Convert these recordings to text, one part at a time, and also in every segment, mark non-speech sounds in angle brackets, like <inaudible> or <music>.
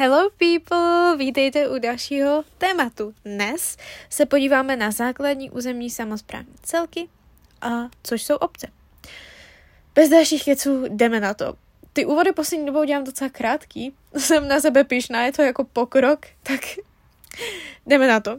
Hello people, vítejte u dalšího tématu. Dnes se podíváme na základní územní samozprávní celky, a což jsou obce. Bez dalších keců jdeme na to. Ty úvody poslední dobou dělám docela krátký, jsem na sebe pišná, je to jako pokrok, tak <laughs> jdeme na to.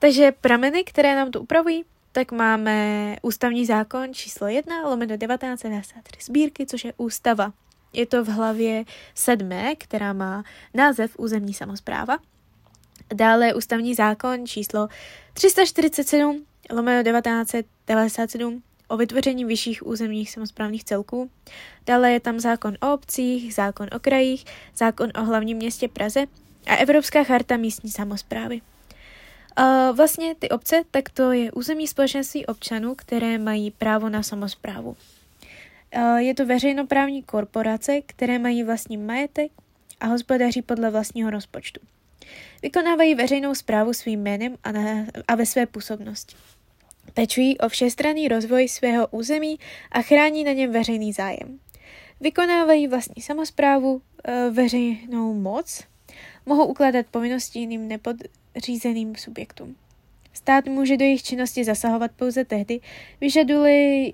Takže prameny, které nám to upravují, tak máme ústavní zákon číslo 1, lomeno 1993 sbírky, což je ústava. Je to v hlavě sedmé, která má název územní samozpráva. Dále ústavní zákon číslo 347, lomeno 1997 o vytvoření vyšších územních samozprávných celků. Dále je tam zákon o obcích, zákon o krajích, zákon o hlavním městě Praze a Evropská charta místní samozprávy. Uh, vlastně ty obce, tak to je územní společenství občanů, které mají právo na samozprávu. Uh, je to veřejnoprávní korporace, které mají vlastní majetek a hospodaří podle vlastního rozpočtu. Vykonávají veřejnou zprávu svým jménem a, na, a ve své působnosti. Pečují o všestranný rozvoj svého území a chrání na něm veřejný zájem. Vykonávají vlastní samozprávu, uh, veřejnou moc, mohou ukládat povinnosti jiným nepod, řízeným subjektům. Stát může do jejich činnosti zasahovat pouze tehdy,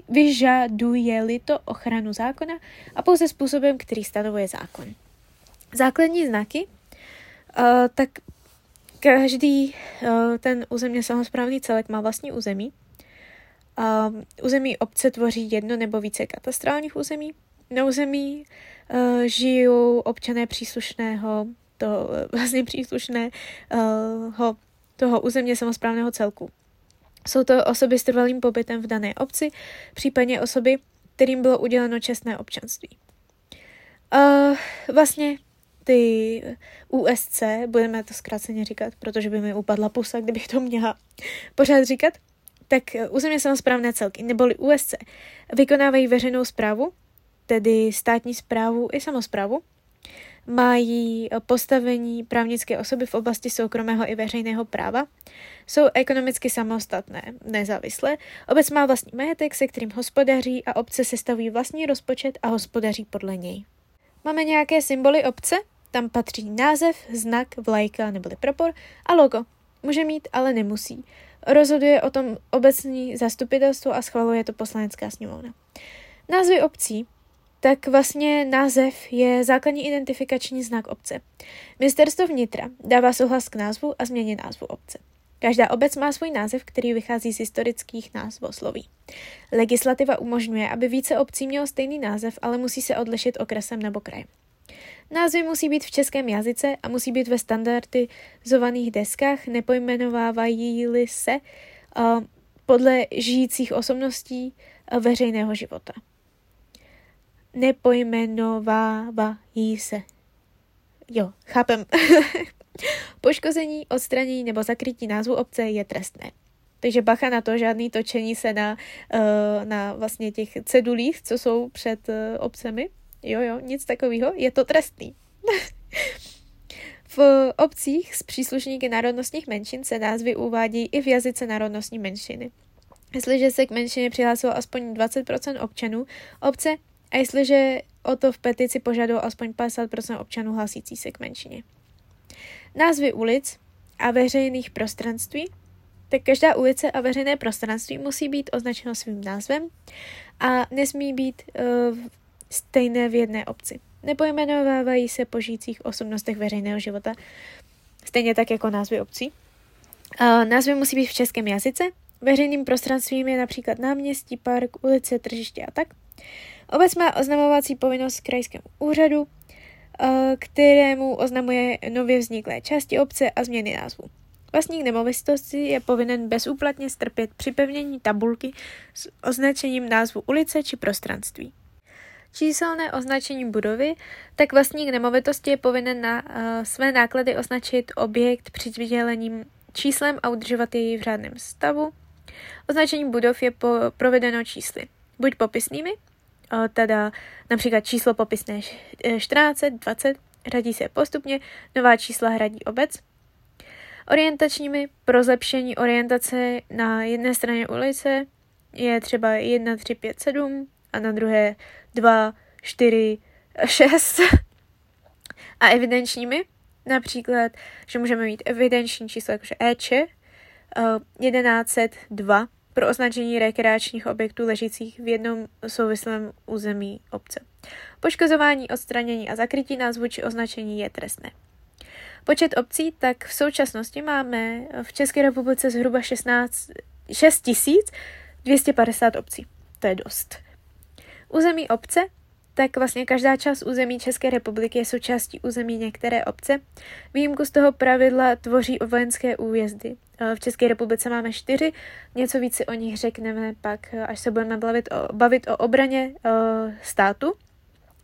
vyžaduje-li to ochranu zákona a pouze způsobem, který stanovuje zákon. Základní znaky, uh, tak každý uh, ten územně samozprávný celek má vlastní území. Uh, území obce tvoří jedno nebo více katastrálních území. Na území uh, žijou občané příslušného toho <laughs> vlastně příslušného toho územně samozprávného celku. Jsou to osoby s trvalým pobytem v dané obci, případně osoby, kterým bylo uděleno čestné občanství. Uh, vlastně ty USC, budeme to zkráceně říkat, protože by mi upadla pusa, kdybych to měla <laughs> pořád říkat, tak územně samozprávné celky, neboli USC, vykonávají veřejnou zprávu, tedy státní zprávu i samozprávu, mají postavení právnické osoby v oblasti soukromého i veřejného práva, jsou ekonomicky samostatné, nezávislé, obec má vlastní majetek, se kterým hospodaří a obce sestavují vlastní rozpočet a hospodaří podle něj. Máme nějaké symboly obce? Tam patří název, znak, vlajka neboli propor a logo. Může mít, ale nemusí. Rozhoduje o tom obecní zastupitelstvo a schvaluje to poslanecká sněmovna. Názvy obcí tak vlastně název je základní identifikační znak obce. Ministerstvo vnitra dává souhlas k názvu a změně názvu obce. Každá obec má svůj název, který vychází z historických názvosloví. Legislativa umožňuje, aby více obcí mělo stejný název, ale musí se odlišit okresem nebo krajem. Názvy musí být v českém jazyce a musí být ve standardizovaných deskách, nepojmenovávají-li se uh, podle žijících osobností uh, veřejného života nepojmenovávají se. Jo, chápem. <laughs> Poškození, odstranění nebo zakrytí názvu obce je trestné. Takže bacha na to, žádný točení se na, uh, na vlastně těch cedulích, co jsou před uh, obcemi. Jo, jo, nic takového, je to trestný. <laughs> v obcích s příslušníky národnostních menšin se názvy uvádí i v jazyce národnostní menšiny. Jestliže se k menšině přihlásilo aspoň 20% občanů, obce a jestliže o to v petici požádalo aspoň 50% občanů hlásící se k menšině. Názvy ulic a veřejných prostranství, tak každá ulice a veřejné prostranství musí být označeno svým názvem a nesmí být uh, stejné v jedné obci. Nepojmenovávají se po žijících osobnostech veřejného života, stejně tak jako názvy obcí. Uh, názvy musí být v českém jazyce. Veřejným prostranstvím je například náměstí, park, ulice, tržiště a tak. Obec má oznamovací povinnost krajskému úřadu, eh, kterému oznamuje nově vzniklé části obce a změny názvu. Vlastník nemovitosti je povinen bezúplatně strpět připevnění tabulky s označením názvu ulice či prostranství. Číselné označení budovy, tak vlastník nemovitosti je povinen na uh, své náklady označit objekt přidělením číslem a udržovat jej v řádném stavu. Označení budov je po, provedeno čísly, buď popisnými, teda například číslo popisné 14, 20, řadí se postupně, nová čísla hradí obec. Orientačními pro zlepšení orientace na jedné straně ulice je třeba 1, 3, 5, 7 a na druhé 2, 4, 6. A evidenčními například, že můžeme mít evidenční číslo jakože EČ, 1102 pro označení rekreačních objektů ležících v jednom souvislém území obce. Poškozování, odstranění a zakrytí názvu či označení je trestné. Počet obcí, tak v současnosti máme v České republice zhruba 16, 6 250 obcí. To je dost. Území obce, tak vlastně každá část území České republiky je součástí území některé obce. Výjimku z toho pravidla tvoří vojenské újezdy. V České republice máme čtyři, něco víc si o nich řekneme pak, až se budeme bavit o, bavit o obraně státu.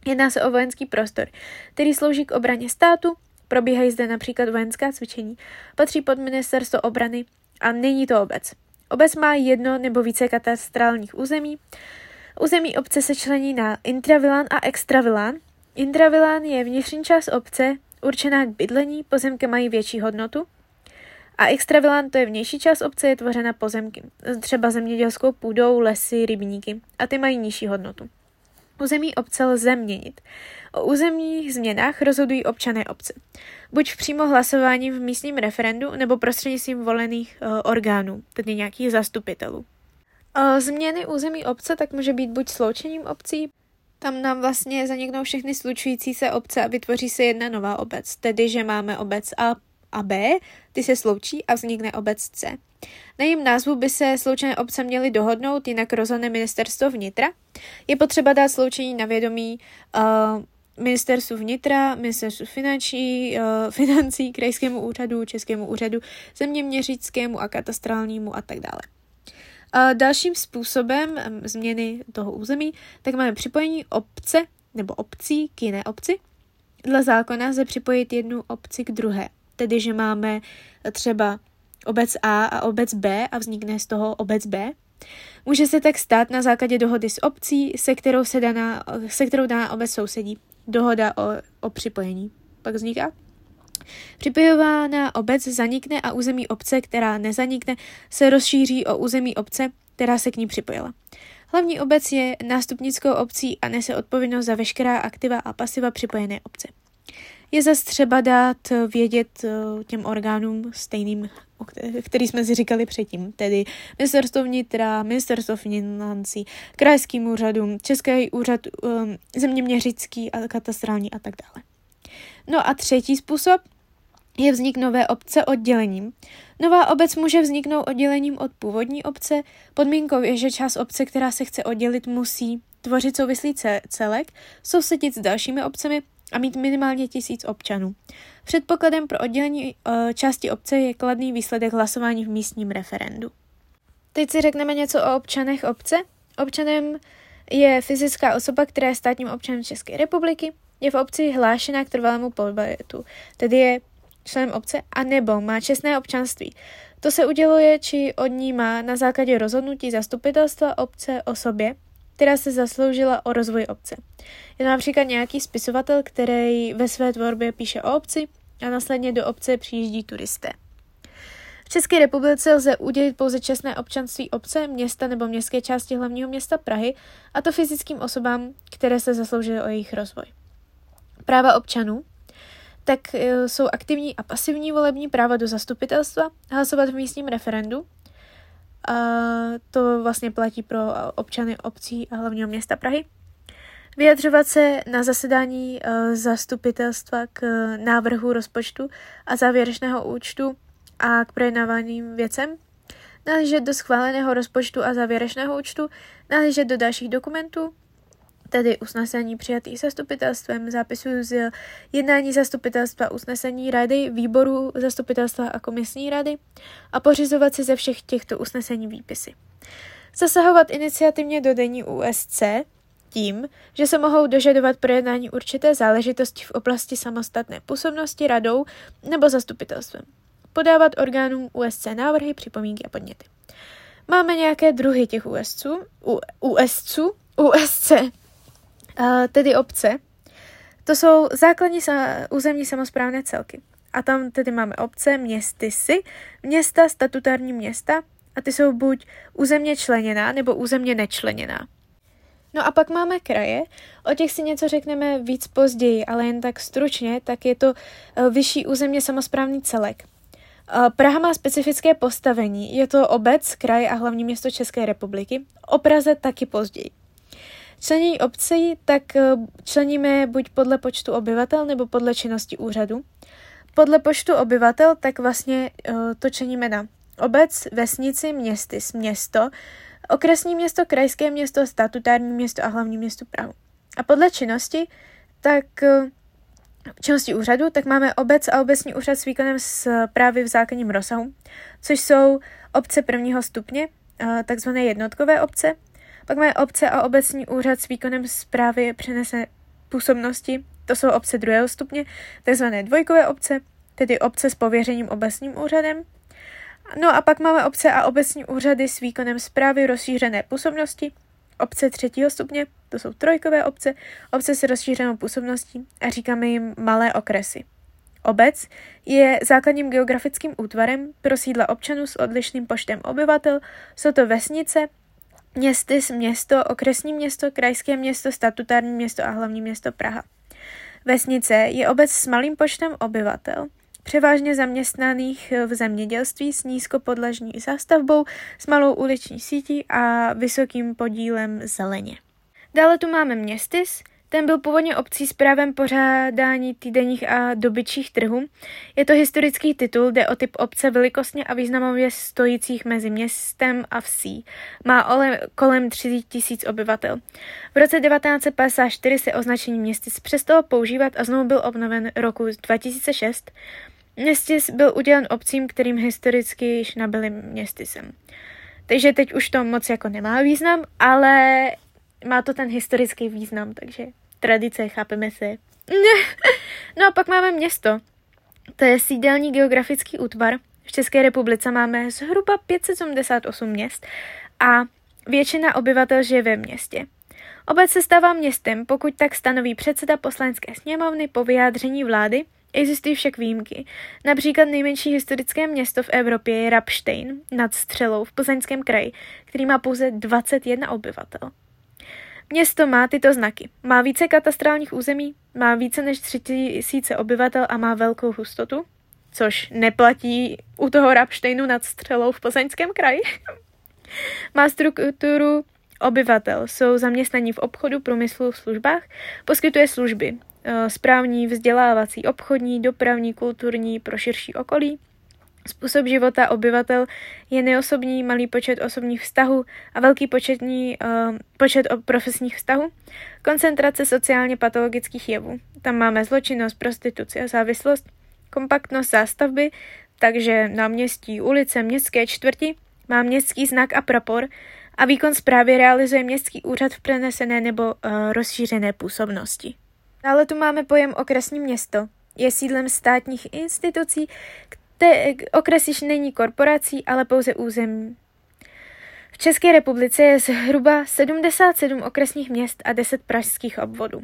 Jedná se o vojenský prostor, který slouží k obraně státu, probíhají zde například vojenská cvičení, patří pod ministerstvo obrany a není to obec. Obec má jedno nebo více katastrálních území. Území obce se člení na intravilán a extravilán. Intravilán je vnitřní část obce, určená k bydlení, pozemky mají větší hodnotu. A extravilán to je vnější část obce, je tvořena pozemky, třeba zemědělskou půdou, lesy, rybníky a ty mají nižší hodnotu. Území obce lze měnit. O územních změnách rozhodují občané obce. Buď přímo hlasováním v místním referendu nebo prostřednictvím volených uh, orgánů, tedy nějakých zastupitelů. Změny území obce tak může být buď sloučením obcí, tam nám vlastně zaniknou všechny slučující se obce a vytvoří se jedna nová obec, tedy že máme obec A a B, ty se sloučí a vznikne obec C. Na jejím názvu by se sloučené obce měly dohodnout, jinak rozhodne ministerstvo vnitra. Je potřeba dát sloučení na vědomí uh, ministerstvu vnitra, ministerstvu financí, uh, <laughs> financí, krajskému úřadu, českému úřadu, zeměměřickému a katastrálnímu a tak dále. Dalším způsobem změny toho území, tak máme připojení obce nebo obcí k jiné obci. Dle zákona lze připojit jednu obci k druhé, tedy že máme třeba obec A a obec B a vznikne z toho obec B. Může se tak stát na základě dohody s obcí, se kterou, se daná, se kterou daná obec sousedí. Dohoda o, o připojení pak vzniká. Připojovaná obec zanikne a území obce, která nezanikne, se rozšíří o území obce, která se k ní připojila. Hlavní obec je nástupnickou obcí a nese odpovědnost za veškerá aktiva a pasiva připojené obce. Je zase třeba dát vědět eh, těm orgánům stejným který jsme si říkali předtím, tedy ministerstvo vnitra, ministerstvo financí, krajským úřadům, Český úřad um, zeměměřický a katastrální a tak dále. No a třetí způsob je vznik nové obce oddělením. Nová obec může vzniknout oddělením od původní obce. Podmínkou je, že část obce, která se chce oddělit, musí tvořit souvislý celek, sousedit s dalšími obcemi a mít minimálně tisíc občanů. Předpokladem pro oddělení uh, části obce je kladný výsledek hlasování v místním referendu. Teď si řekneme něco o občanech obce. Občanem je fyzická osoba, která je státním občanem České republiky, je v obci hlášená k trvalému pobytu, tedy je členem obce, a nebo má čestné občanství. To se uděluje, či od ní má na základě rozhodnutí zastupitelstva obce osobě, která se zasloužila o rozvoj obce. Je například nějaký spisovatel, který ve své tvorbě píše o obci a následně do obce přijíždí turisté. V České republice lze udělit pouze čestné občanství obce, města nebo městské části hlavního města Prahy, a to fyzickým osobám, které se zasloužily o jejich rozvoj. Práva občanů tak e, jsou aktivní a pasivní volební práva do zastupitelstva, hlasovat v místním referendu, a to vlastně platí pro občany obcí a hlavního města Prahy. Vyjadřovat se na zasedání uh, zastupitelstva k uh, návrhu rozpočtu a závěrečného účtu a k projednávaným věcem, nahlížet do schváleného rozpočtu a závěrečného účtu, nahlížet do dalších dokumentů, tedy usnesení přijatých zastupitelstvem, zápisů z jednání zastupitelstva, usnesení rady, výboru zastupitelstva a komisní rady a pořizovat si ze všech těchto usnesení výpisy. Zasahovat iniciativně do denní USC tím, že se mohou dožadovat projednání určité záležitosti v oblasti samostatné působnosti radou nebo zastupitelstvem. Podávat orgánům USC návrhy, připomínky a podněty. Máme nějaké druhy těch USCů, U, USCů, USC, tedy obce, To jsou základní sa- územní samozprávné celky. A tam tedy máme obce, městysy, města, statutární města a ty jsou buď územně členěná nebo územně nečleněná. No a pak máme kraje, o těch si něco řekneme víc později, ale jen tak stručně, tak je to eh, vyšší územně samozprávný celek. Eh, Praha má specifické postavení, je to obec, kraj a hlavní město České republiky, o Praze taky později. Člení obcí tak eh, členíme buď podle počtu obyvatel nebo podle činnosti úřadu. Podle počtu obyvatel tak vlastně to členíme na obec, vesnici, městy, město, okresní město, krajské město, statutární město a hlavní město Prahu. A podle činnosti, tak eh, činnosti úřadu, tak máme obec a obecní úřad s výkonem s právy v základním rozsahu, což jsou obce prvního stupně, eh, takzvané jednotkové obce. Pak máme obce a obecní úřad s výkonem zprávy přenesené působnosti, to jsou obce druhého stupně, takzvané dvojkové obce, tedy obce s pověřením obecním úřadem. No a pak máme obce a obecní úřady s výkonem zprávy rozšířené působnosti, obce třetího stupně, to jsou trojkové obce, obce s rozšířenou působností a říkáme jim malé okresy. Obec je základním geografickým útvarem pro sídla občanů s odlišným počtem obyvatel, jsou to vesnice, městy, město, okresní město, krajské město, statutární město a hlavní město Praha. Vesnice je obec s malým počtem obyvatel, převážně zaměstnaných v zemědělství s nízkopodlažní zástavbou, s malou uliční sítí a vysokým podílem zeleně. Dále tu máme městys, ten byl původně obcí s právem pořádání týdenních a dobyčích trhů. Je to historický titul, jde o typ obce velikostně a významově stojících mezi městem a vsí. Má ole, kolem 3000 obyvatel. V roce 1954 se označení městic přestalo používat a znovu byl obnoven roku 2006. Městis byl udělen obcím, kterým historicky již nabyly městisem. Takže teď už to moc jako nemá význam, ale má to ten historický význam, takže tradice, chápeme se. <laughs> no a pak máme město. To je sídelní geografický útvar. V České republice máme zhruba 578 měst a většina obyvatel žije ve městě. Obec se stává městem, pokud tak stanoví předseda poslanecké sněmovny po vyjádření vlády Existují však výjimky. Například nejmenší historické město v Evropě je Rapstein nad Střelou v Plzeňském kraji, který má pouze 21 obyvatel. Město má tyto znaky. Má více katastrálních území, má více než 3000 obyvatel a má velkou hustotu, což neplatí u toho Rapsteinu nad Střelou v Plzeňském kraji. <laughs> má strukturu obyvatel, jsou zaměstnaní v obchodu, průmyslu, v službách, poskytuje služby, Eh, správní, vzdělávací, obchodní, dopravní, kulturní pro širší okolí. Způsob života obyvatel je neosobní, malý počet osobních vztahů a velký početní, uh, počet profesních vztahů. Koncentrace sociálně patologických jevů. Tam máme zločinnost, prostituci a závislost. Kompaktnost zástavby, takže náměstí, ulice, městské čtvrti má městský znak a prapor a výkon zprávy realizuje městský úřad v přenesené nebo uh, rozšířené působnosti. Dále tu máme pojem okresní město. Je sídlem státních institucí, které okres již není korporací, ale pouze území. V České republice je zhruba 77 okresních měst a 10 pražských obvodů.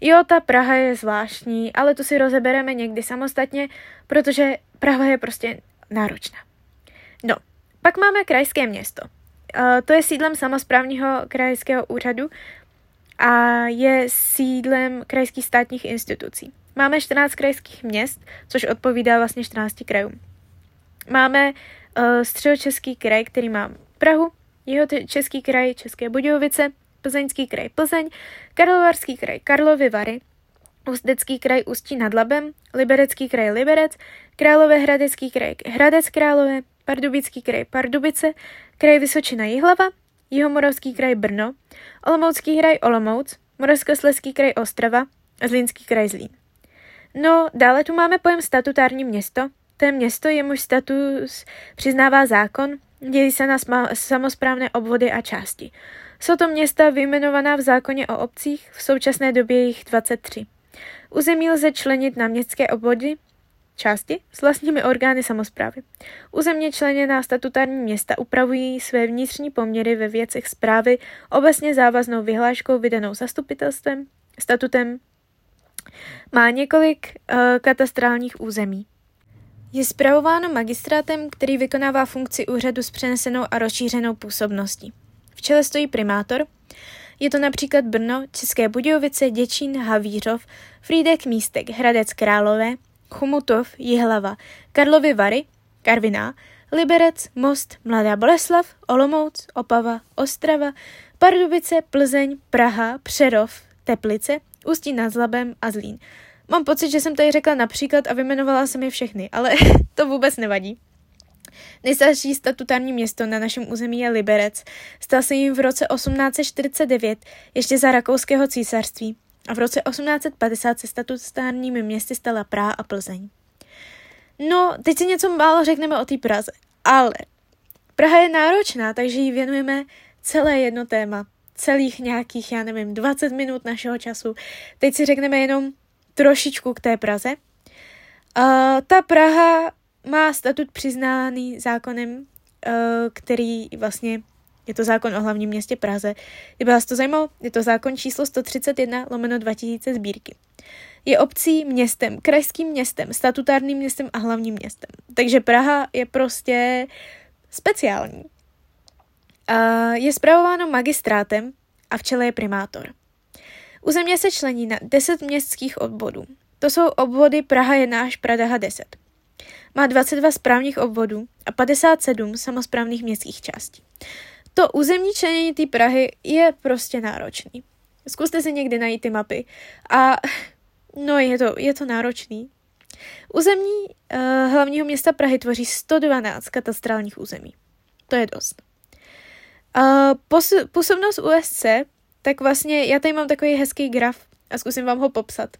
Jo, ta Praha je zvláštní, ale to si rozebereme někdy samostatně, protože Praha je prostě náročná. No, pak máme krajské město. To je sídlem samozprávního krajského úřadu, a je sídlem krajských státních institucí. Máme 14 krajských měst, což odpovídá vlastně 14 krajům. Máme uh, středočeský kraj, který má Prahu, jeho český kraj České Budějovice, Plzeňský kraj Plzeň, Karlovarský kraj Karlovy Vary, Ústecký kraj Ústí nad Labem, Liberecký kraj Liberec, Královéhradecký kraj Hradec Králové, Pardubický kraj Pardubice, kraj Vysočina Jihlava, Jihomoravský kraj Brno, Olomoucký kraj Olomouc, Moravskoslezský kraj Ostrava Zlínský kraj Zlín. No, dále tu máme pojem statutární město. To je město, jemuž status přiznává zákon, dělí se na samozprávné obvody a části. Jsou to města vyjmenovaná v zákoně o obcích, v současné době jich 23. Území lze členit na městské obvody, části s vlastními orgány samozprávy. Územně členěná statutární města upravují své vnitřní poměry ve věcech zprávy obecně závaznou vyhláškou vydanou zastupitelstvem, statutem Má několik uh, katastrálních území. Je spravováno magistrátem, který vykonává funkci úřadu s přenesenou a rozšířenou působností. V čele stojí primátor. Je to například Brno, České Budějovice, Děčín, Havířov, Frídek Místek, Hradec Králové, Chumutov, Jihlava, Karlovy Vary, Karviná, Liberec, Most, Mladá Boleslav, Olomouc, Opava, Ostrava, Pardubice, Plzeň, Praha, Přerov, Teplice, Ústí nad Zlabem a Zlín. Mám pocit, že jsem tady řekla například a vyjmenovala jsem je všechny, ale <laughs> to vůbec nevadí. Nejstarší statutární město na našem území je Liberec. Stal se jim v roce 1849, ještě za rakouského císařství. A v roce 1850 se statutárními městy stala Praha a Plzeň. No, teď si něco málo řekneme o té Praze, ale Praha je náročná, takže jí věnujeme celé jedno téma. Celých nějakých, já nevím, 20 minut našeho času. Teď si řekneme jenom trošičku k té Praze. Uh, ta Praha má statut přiznáný zákonem, uh, který vlastně je to zákon o hlavním městě Praze. Kdyby vás to zajímalo, je to zákon číslo 131 lomeno 2000 sbírky. Je obcí městem, krajským městem, statutárním městem a hlavním městem. Takže Praha je prostě speciální. Je zpravováno magistrátem a v čele je primátor. Územně se člení na 10 městských obvodů. To jsou obvody Praha 1 až Praha 10. Má 22 správních obvodů a 57 samozprávných městských částí. To územní členění té Prahy je prostě náročný. Zkuste si někdy najít ty mapy. A no, je to, je to náročný. Území uh, hlavního města Prahy tvoří 112 katastrálních území. To je dost. Pos- působnost USC, tak vlastně já tady mám takový hezký graf a zkusím vám ho popsat.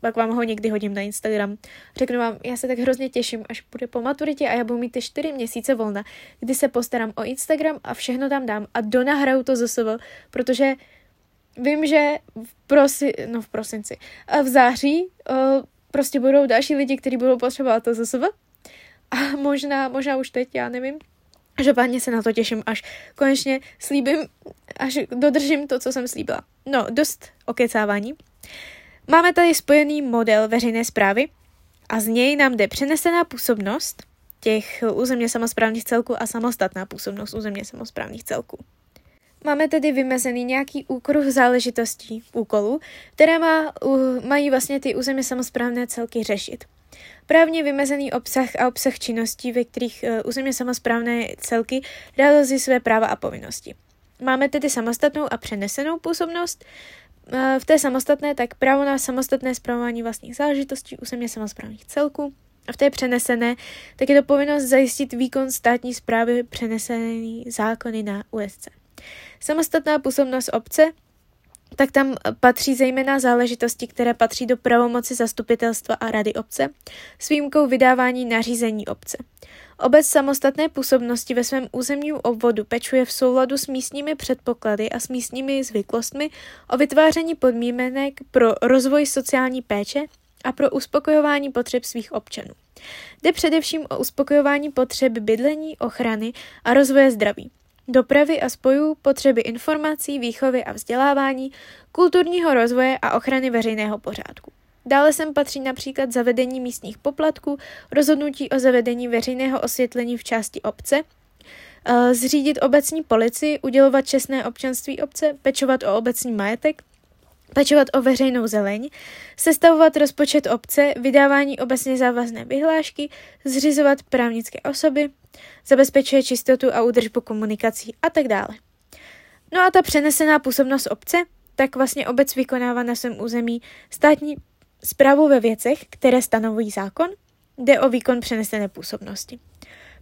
Pak vám ho někdy hodím na Instagram. Řeknu vám, já se tak hrozně těším, až bude po maturitě a já budu mít ty čtyři měsíce volna, kdy se postarám o Instagram a všechno tam dám a donahraju to ze sebe, protože vím, že v, prosi, no v prosinci, a v září uh, prostě budou další lidi, kteří budou potřebovat to ze sebe a možná, možná už teď, já nevím, že pádně se na to těším, až konečně slíbím, až dodržím to, co jsem slíbila. No, dost okecávání. Máme tady spojený model veřejné zprávy a z něj nám jde přenesená působnost těch územně samozprávných celků a samostatná působnost územně samozprávných celků. Máme tedy vymezený nějaký úkruh záležitostí, úkolů, které má, mají vlastně ty územně samozprávné celky řešit. Právně vymezený obsah a obsah činností, ve kterých uh, územně samozprávné celky realizují své práva a povinnosti. Máme tedy samostatnou a přenesenou působnost, v té samostatné, tak právo na samostatné zpravování vlastních záležitostí územně samozprávných celků. A v té přenesené, tak je to povinnost zajistit výkon státní zprávy přenesený zákony na USC. Samostatná působnost obce, tak tam patří zejména záležitosti, které patří do pravomoci zastupitelstva a rady obce, s výjimkou vydávání nařízení obce. Obec samostatné působnosti ve svém územním obvodu pečuje v souladu s místními předpoklady a s místními zvyklostmi o vytváření podmínek pro rozvoj sociální péče a pro uspokojování potřeb svých občanů. Jde především o uspokojování potřeb bydlení, ochrany a rozvoje zdraví, dopravy a spojů, potřeby informací, výchovy a vzdělávání, kulturního rozvoje a ochrany veřejného pořádku. Dále sem patří například zavedení místních poplatků, rozhodnutí o zavedení veřejného osvětlení v části obce, eh, zřídit obecní policii, udělovat čestné občanství obce, pečovat o obecní majetek, pečovat o veřejnou zeleň, sestavovat rozpočet obce, vydávání obecně závazné vyhlášky, zřizovat právnické osoby, zabezpečuje čistotu a údržbu komunikací a tak dále. No a ta přenesená působnost obce, tak vlastně obec vykonává na svém území státní Zprávu ve věcech, které stanovují zákon, jde o výkon přenesené působnosti.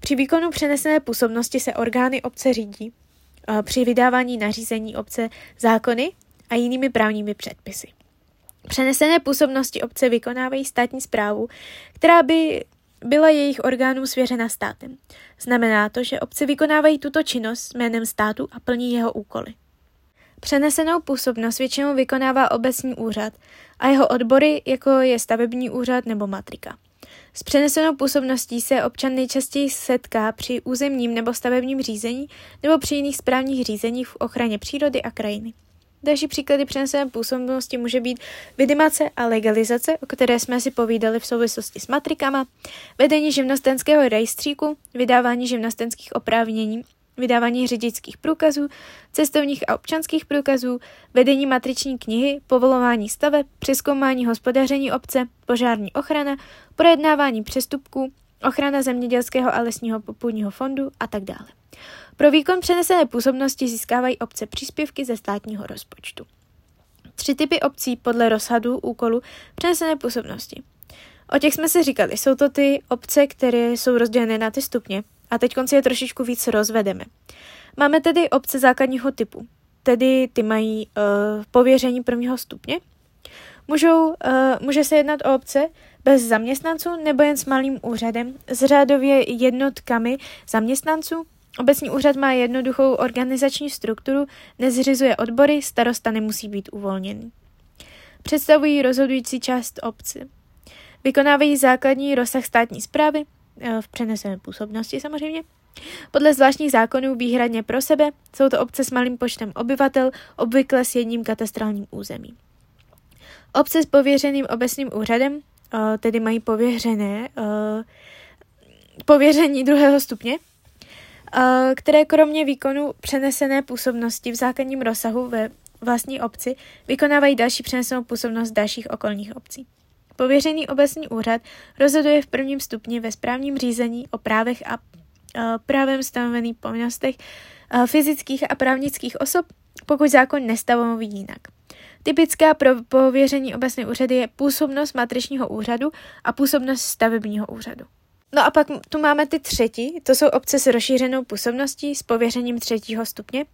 Při výkonu přenesené působnosti se orgány obce řídí při vydávání nařízení obce zákony a jinými právními předpisy. Přenesené působnosti obce vykonávají státní zprávu, která by byla jejich orgánům svěřena státem. Znamená to, že obce vykonávají tuto činnost jménem státu a plní jeho úkoly. Přenesenou působnost většinou vykonává obecní úřad a jeho odbory, jako je stavební úřad nebo matrika. S přenesenou působností se občan nejčastěji setká při územním nebo stavebním řízení nebo při jiných správních řízeních v ochraně přírody a krajiny. Další příklady přenesené působnosti může být vidimace a legalizace, o které jsme si povídali v souvislosti s matrikama, vedení živnostenského rejstříku, vydávání živnostenských oprávnění, vydávání řidičských průkazů, cestovních a občanských průkazů, vedení matriční knihy, povolování staveb, přeskoumání hospodaření obce, požární ochrana, projednávání přestupků, ochrana zemědělského a lesního popůdního fondu a tak dále. Pro výkon přenesené působnosti získávají obce příspěvky ze státního rozpočtu. Tři typy obcí podle rozhadu úkolu přenesené působnosti. O těch jsme si říkali, jsou to ty obce, které jsou rozdělené na ty stupně a teď konci je trošičku víc rozvedeme. Máme tedy obce základního typu, tedy ty mají uh, pověření prvního stupně. Můžou, uh, může se jednat o obce bez zaměstnanců nebo jen s malým úřadem, s řádově jednotkami zaměstnanců Obecní úřad má jednoduchou organizační strukturu, nezřizuje odbory, starosta nemusí být uvolněný. Představují rozhodující část obce. Vykonávají základní rozsah státní zprávy, eh, v přenesené působnosti samozřejmě, podle zvláštních zákonů výhradně pro sebe, jsou to obce s malým počtem obyvatel, obvykle s jedním katastrálním územím. Obce s pověřeným obecním úřadem, eh, tedy mají pověřené eh, pověření druhého stupně, které kromě výkonu přenesené působnosti v základním rozsahu ve vlastní obci vykonávají další přenesenou působnost dalších okolních obcí. Pověřený obecní úřad rozhoduje v prvním stupni ve správním řízení o právech a právem stanovených povinnostech fyzických a právnických osob, pokud zákon nestanoví jinak. Typická pro pověření obecné úřady je působnost matričního úřadu a působnost stavebního úřadu. No a pak tu máme ty třetí, to jsou obce s rozšířenou působností s pověřením třetího stupně.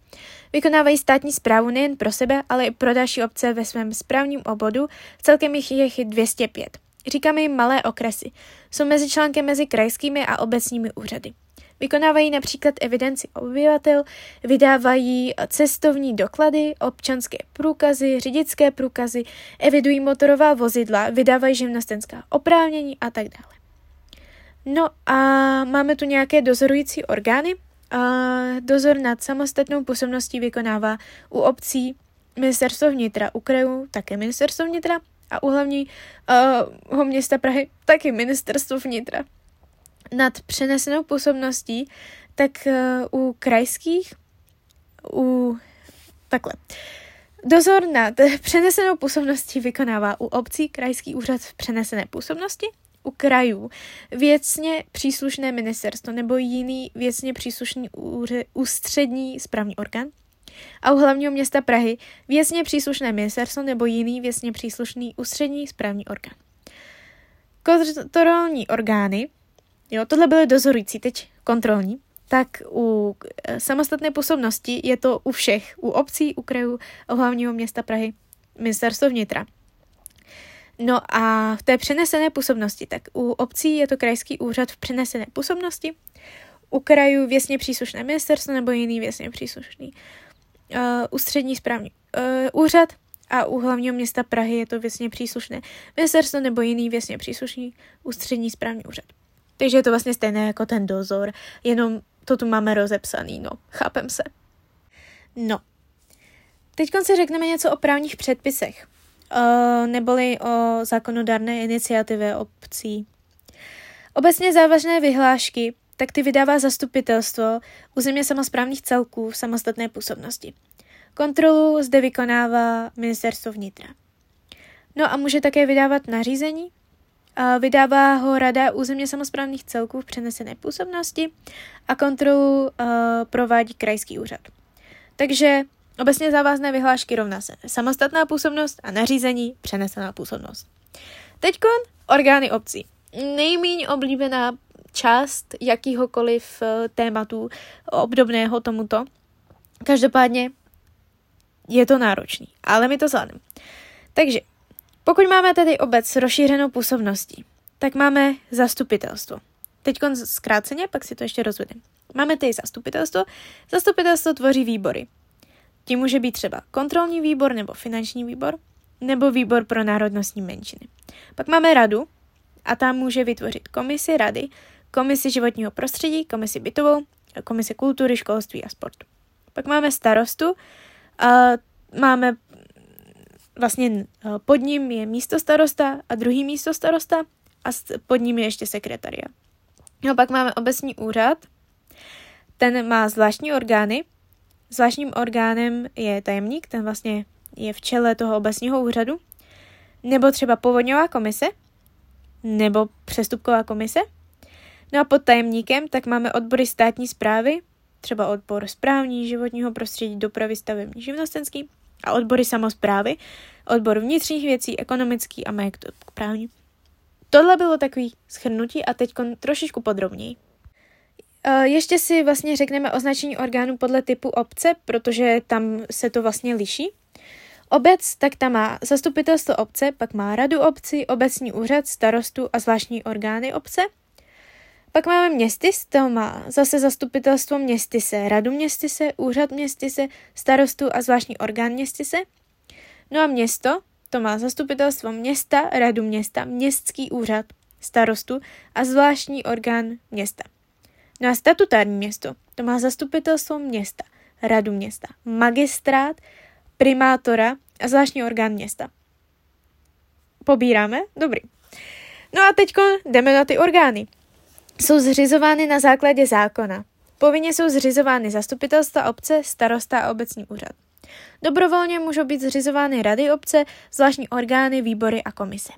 Vykonávají státní zprávu nejen pro sebe, ale i pro další obce ve svém správním obodu, celkem jich je 205. Říkáme jim malé okresy. Jsou mezi články mezi krajskými a obecními úřady. Vykonávají například evidenci obyvatel, vydávají cestovní doklady, občanské průkazy, řidičské průkazy, evidují motorová vozidla, vydávají živnostenská oprávnění a tak dále. No a máme tu nějaké dozorující orgány. A dozor nad samostatnou působností vykonává u obcí ministerstvo vnitra, u krajů také ministerstvo vnitra a u hlavního uh, města Prahy taky ministerstvo vnitra. Nad přenesenou působností, tak uh, u krajských, u takhle. Dozor nad <laughs> přenesenou působností vykonává u obcí krajský úřad v přenesené působnosti u krajů věcně příslušné ministerstvo nebo jiný věcně příslušný úře, ústřední správní orgán a u hlavního města Prahy věcně příslušné ministerstvo nebo jiný věcně příslušný ústřední správní orgán. Kontrolní orgány, jo, tohle byly dozorující, teď kontrolní, tak u eh, samostatné působnosti je to u všech, u obcí, u krajů, u hlavního města Prahy, ministerstvo vnitra. No a v té přenesené působnosti, tak u obcí je to krajský úřad v přenesené působnosti, u krajů věcně příslušné ministerstvo nebo jiný věcně příslušný uh, ústřední správní uh, úřad a u hlavního města Prahy je to věcně příslušné ministerstvo nebo jiný věcně příslušný ústřední správní úřad. Takže je to vlastně stejné jako ten dozor, jenom to tu máme rozepsaný, no, chápem se. No, teď si řekneme něco o právních předpisech. Eh, neboli o zákonodárné iniciativě obcí. Obecně závažné vyhlášky tak ty vydává zastupitelstvo územně samozprávných celků v samostatné působnosti. Kontrolu zde vykonává ministerstvo vnitra. No a může také vydávat nařízení. A vydává ho Rada územně samozprávných celků v přenesené působnosti a kontrolu uh, provádí krajský úřad. Takže Obecně závazné vyhlášky rovná se samostatná působnost a nařízení přenesená působnost. Teďkon orgány obcí. Nejméně oblíbená část jakýhokoliv eh, tématu obdobného tomuto. Každopádně je to náročný, ale my to zvládneme. Takže, pokud máme tady obec s rozšířenou působností, tak máme zastupitelstvo. Teď zkráceně, pak si to ještě rozvedeme. Máme tady zastupitelstvo. Zastupitelstvo tvoří výbory. Tím může být třeba kontrolní výbor nebo finanční výbor, nebo výbor pro národnostní menšiny. Pak máme radu a tam může vytvořit komisi rady, komisi životního prostředí, komisi bytovou, komisi kultury, školství a sportu. Pak máme starostu, a máme vlastně pod ním je místo starosta a druhý místo starosta a pod ním je ještě sekretaria. No pak máme obecní úřad, ten má zvláštní orgány. Zvláštním orgánem je tajemník, ten vlastně je v čele toho obecního úřadu. Nebo třeba povodňová komise, nebo přestupková komise. No a pod tajemníkem tak máme odbory státní zprávy, třeba odbor správní, životního prostředí, dopravy, stavební, živnostenský a odbory samozprávy, odbor vnitřních věcí, ekonomický a právní. Tohle bylo takový schrnutí a teď trošičku podrobněji. E, ještě si vlastně řekneme označení orgánu podle typu obce, protože tam se to vlastně liší. Obec, tak tam má zastupitelstvo obce, pak má radu obci, obecní úřad, starostu a zvláštní orgány obce. Pak máme městys, to má zase zastupitelstvo městyse, radu městyse, úřad městyse, starostu a zvláštní orgán městyse. No a město, to má zastupitelstvo města, radu města, městský úřad, starostu a zvláštní orgán města. No a statutární město, to má zastupitelstvo města, radu města, magistrát, primátora a zvláštní orgán města. Pobíráme? Dobrý. No a teď jdeme na ty orgány. Jsou zřizovány na základě zákona. Povinně jsou zřizovány zastupitelstva obce, starosta a obecní úřad. Dobrovolně můžou být zřizovány rady obce, zvláštní orgány, výbory a komise.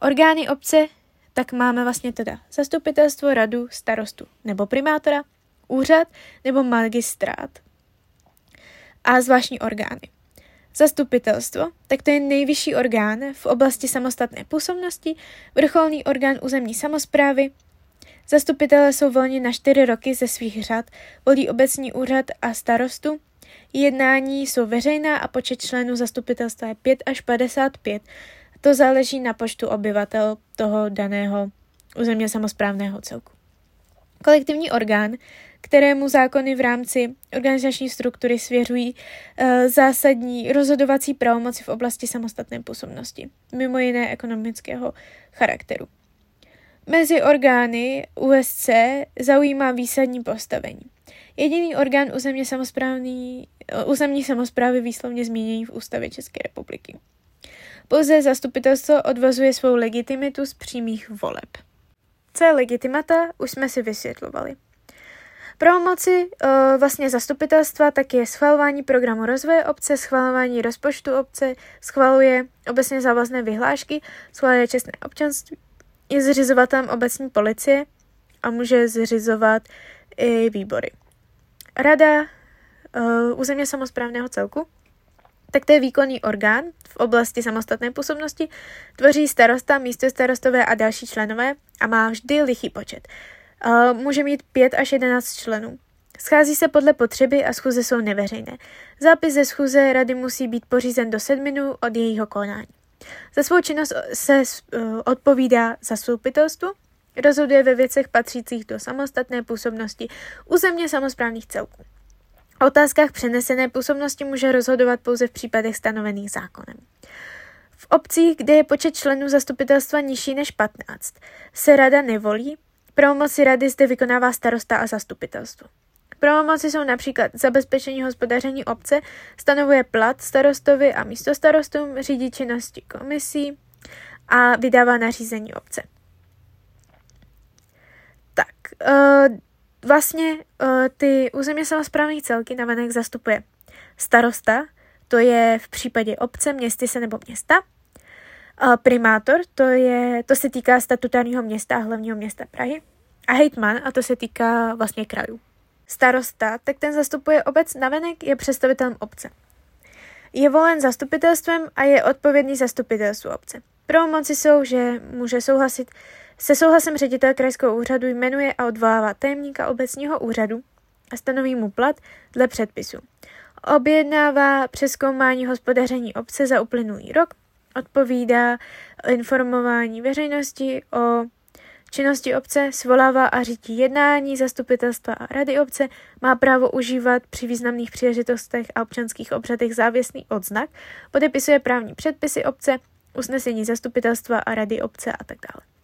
Orgány obce tak máme vlastně teda zastupitelstvo, radu, starostu nebo primátora, úřad nebo magistrát a zvláštní orgány. Zastupitelstvo, tak to je nejvyšší orgán v oblasti samostatné působnosti, vrcholný orgán územní samozprávy. Zastupitelé jsou voleni na čtyři roky ze svých řad, volí obecní úřad a starostu. Jednání jsou veřejná a počet členů zastupitelstva je 5 až 55. To záleží na počtu obyvatel toho daného územně samozprávného celku. Kolektivní orgán kterému zákony v rámci organizační struktury svěřují e, zásadní rozhodovací pravomoci v oblasti samostatné působnosti, mimo jiné ekonomického charakteru. Mezi orgány USC zaujímá výsadní postavení. Jediný orgán územně, územní samozprávy výslovně zmíněný v Ústavě České republiky. Pouze zastupitelstvo odvozuje svou legitimitu z přímých voleb. Co je legitimata, už jsme si vysvětlovali. Pravomoci uh, vlastně zastupitelstva tak je schvalování programu rozvoje obce, schvalování rozpočtu obce, schvaluje obecně závazné vyhlášky, schvaluje čestné občanství, je zřizovatelem obecní policie a může zřizovat i výbory. Rada uh, územně samozprávného celku, tak to je výkonný orgán v oblasti samostatné působnosti, tvoří starosta, místo starostové a další členové a má vždy lichý počet. Uh, může mít 5 až 11 členů. Schází se podle potřeby a schůze jsou neveřejné. Zápis ze schůze rady musí být pořízen do sedminu od jejího konání. Za svou činnost se uh, odpovídá zastupitelstvu, rozhoduje ve věcech patřících do samostatné působnosti územně samozprávných celků. O otázkách přenesené působnosti může rozhodovat pouze v případech stanovených zákonem. V obcích, kde je počet členů zastupitelstva nižší než 15, se rada nevolí, Pravomoci rady zde vykonává starosta a zastupitelstvo. Pravomoci jsou například zabezpečení hospodaření obce, stanovuje plat starostovi a místostarostům, řídí činnosti komisí a vydává nařízení obce. Tak, uh, vlastně uh, ty územně samozprávné celky navenek zastupuje starosta, to je v případě obce, městyse nebo města, primátor, to, je, to se týká statutárního města a hlavního města Prahy. A hejtman, a to se týká vlastně krajů. Starosta, tak ten zastupuje obec navenek, je představitelem obce. Je volen zastupitelstvem a je odpovědný zastupitelstvu obce. Pravomoci jsou, že může souhlasit se souhlasem ředitel krajského úřadu jmenuje a odvolává tajemníka obecního úřadu a stanoví mu plat dle předpisu. Objednává přeskoumání hospodaření obce za uplynulý rok odpovídá informování veřejnosti o činnosti obce, svolává a řídí jednání zastupitelstva a rady obce, má právo užívat při významných příležitostech a občanských obřadech závěsný odznak, podepisuje právní předpisy obce, usnesení zastupitelstva a rady obce a tak dále.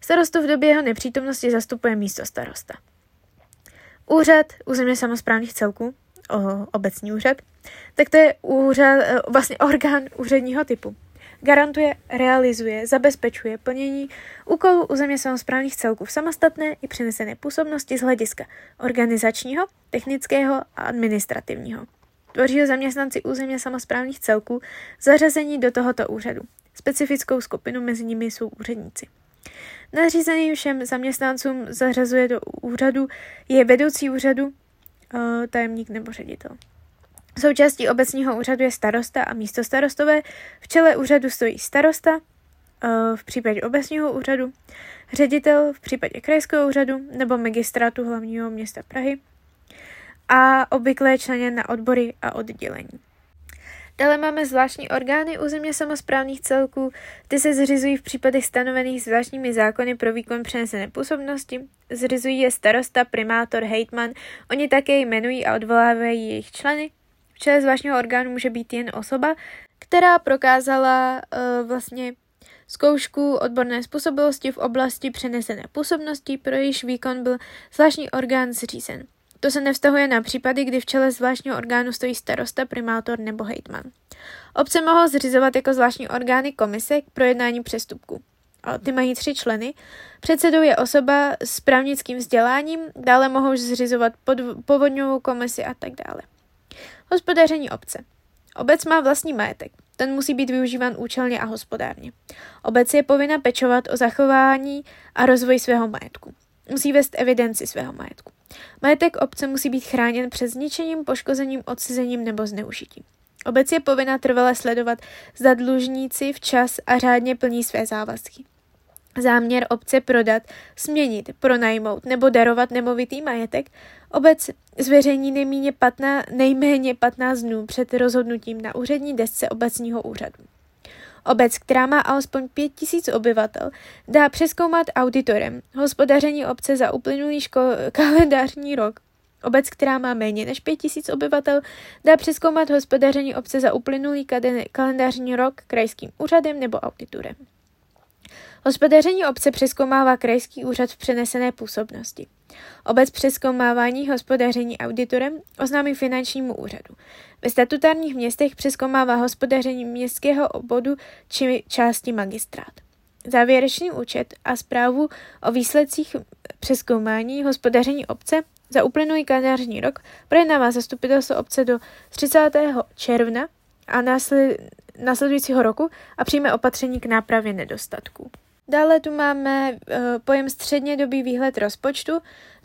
Starostu v době jeho nepřítomnosti zastupuje místo starosta. Úřad územně samozprávných celků o, obecní úřad, tak to je úřad, e, vlastně orgán úředního typu. Garantuje, realizuje, zabezpečuje plnění úkolů územně samozprávných celků v samostatné i přenesené působnosti z hlediska organizačního, technického a administrativního. Tvoří ho zaměstnanci územně samozprávných celků zařazení do tohoto úřadu. Specifickou skupinu mezi nimi jsou úředníci. Nařízený všem zaměstnancům zařazuje do úřadu je vedoucí úřadu, eh, tajemník nebo ředitel. Součástí obecního úřadu je starosta a místo starostové. V čele úřadu stojí starosta, eh, v případě obecního úřadu, ředitel v případě krajského úřadu nebo magistrátu hlavního města Prahy a obvykle členěn na odbory a oddělení. Dále máme zvláštní orgány územně samozprávných celků, ty se zřizují v případech stanovených zvláštními zákony pro výkon přenesené působnosti. Zřizují je starosta, primátor, hejtman, oni také jmenují a odvolávají jejich členy. V čele zvláštního orgánu může být jen osoba, která prokázala uh, vlastně zkoušku odborné způsobilosti v oblasti přenesené působnosti, pro jejíž výkon byl zvláštní orgán zřízen. To se nevztahuje na případy, kdy v čele zvláštního orgánu stojí starosta, primátor nebo hejtman. Obce mohou zřizovat jako zvláštní orgány komise k projednání přestupku. Ty mají tři členy. Předsedou je osoba s právnickým vzděláním, dále mohou zřizovat povodňovou komisi a tak dále. Hospodaření obce. Obec má vlastní majetek. Ten musí být využíván účelně a hospodárně. Obec je povinna pečovat o zachování a rozvoj svého majetku. Musí vést evidenci svého majetku. Majetek obce musí být chráněn před zničením, poškozením, odcizením nebo zneužitím. Obec je povinna trvale sledovat, zda dlužníci včas a řádně plní své závazky. Záměr obce prodat, směnit, pronajmout nebo darovat nemovitý majetek obec zveřejní nejméně 15, nejméně 15 dnů před rozhodnutím na úřední desce obecního úřadu. Obec, která má alespoň 5000 obyvatel, dá přeskoumat auditorem hospodaření obce za uplynulý ško- <laughs> kalendářní rok. Obec, která má méně než 5000 obyvatel, dá přeskoumat hospodaření obce za uplynulý kalendářní rok krajským úřadem nebo auditorem. Hospodaření obce přeskoumává krajský úřad v přenesené působnosti. Obec přeskoumávání hospodaření auditorem oznámí finančnímu úřadu. Ve statutárních městech přeskoumává hospodaření městského obvodu či části magistrát. Závěrečný účet a zprávu o výsledcích přeskoumání hospodaření obce za uplynulý kalendářní rok projednává zastupitelstvo obce do 30. června a následujícího roku a přijme opatření k nápravě nedostatků. Dále tu máme uh, pojem střednědobý výhled rozpočtu.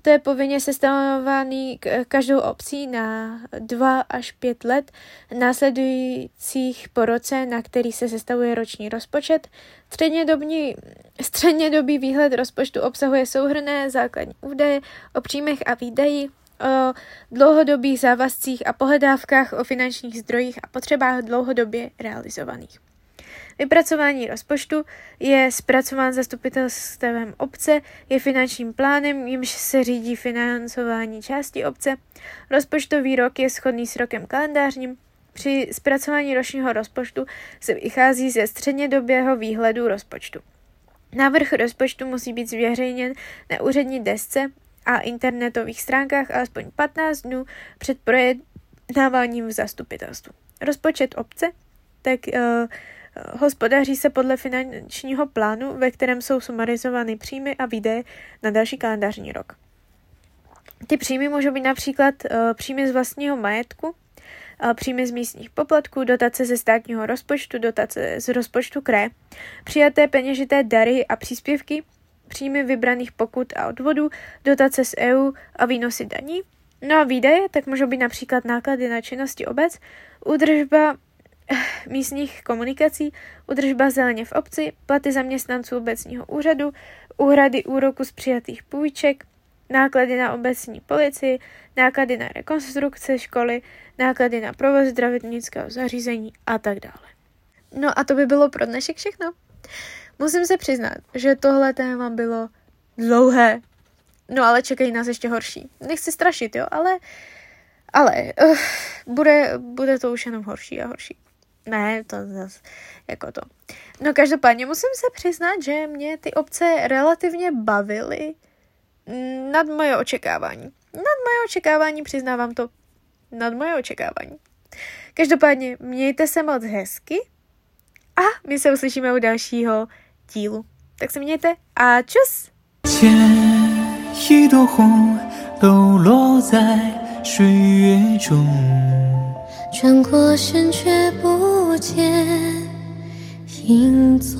To je povinně sestavovaný každou obcí na 2 až 5 let následujících po roce, na který se sestavuje roční rozpočet. Střednědobý, střednědobý výhled rozpočtu obsahuje souhrné základní údaje o příjmech a výdaji, o dlouhodobých závazcích a pohledávkách o finančních zdrojích a potřebách dlouhodobě realizovaných. Vypracování rozpočtu je zpracován zastupitelstvem obce, je finančním plánem, jimž se řídí financování části obce. Rozpočtový rok je shodný s rokem kalendářním. Při zpracování ročního rozpočtu se vychází ze střednědobého výhledu rozpočtu. Návrh rozpočtu musí být zveřejněn na úřední desce a internetových stránkách alespoň 15 dnů před projednáváním v zastupitelstvu. Rozpočet obce tak uh, Hospodaří se podle finančního plánu, ve kterém jsou sumarizovány příjmy a výdaje na další kalendářní rok. Ty příjmy můžou být například uh, příjmy z vlastního majetku, příjmy z místních poplatků, dotace ze státního rozpočtu, dotace z rozpočtu kraje, přijaté peněžité dary a příspěvky, příjmy vybraných pokut a odvodů, dotace z EU a výnosy daní. No a výdaje tak můžou být například náklady na činnosti obec, údržba místních komunikací, udržba zeleně v obci, platy zaměstnanců obecního úřadu, úhrady úroku z přijatých půjček, náklady na obecní policii, náklady na rekonstrukce školy, náklady na provoz zdravotnického zařízení a tak dále. No a to by bylo pro dnešek všechno. Musím se přiznat, že tohle téma bylo dlouhé. No ale čekají nás ještě horší. Nechci strašit, jo, ale ale uh, bude, bude to už jenom horší a horší. Ne, to zase jako to. No každopádně musím se přiznat, že mě ty obce relativně bavily nad moje očekávání. Nad moje očekávání přiznávám to. nad moje očekávání. Každopádně mějte se moc hezky a my se uslyšíme u dalšího dílu. Tak se mějte a čus! 牵一朵红，抖落在水月中。 转过身却不见影踪。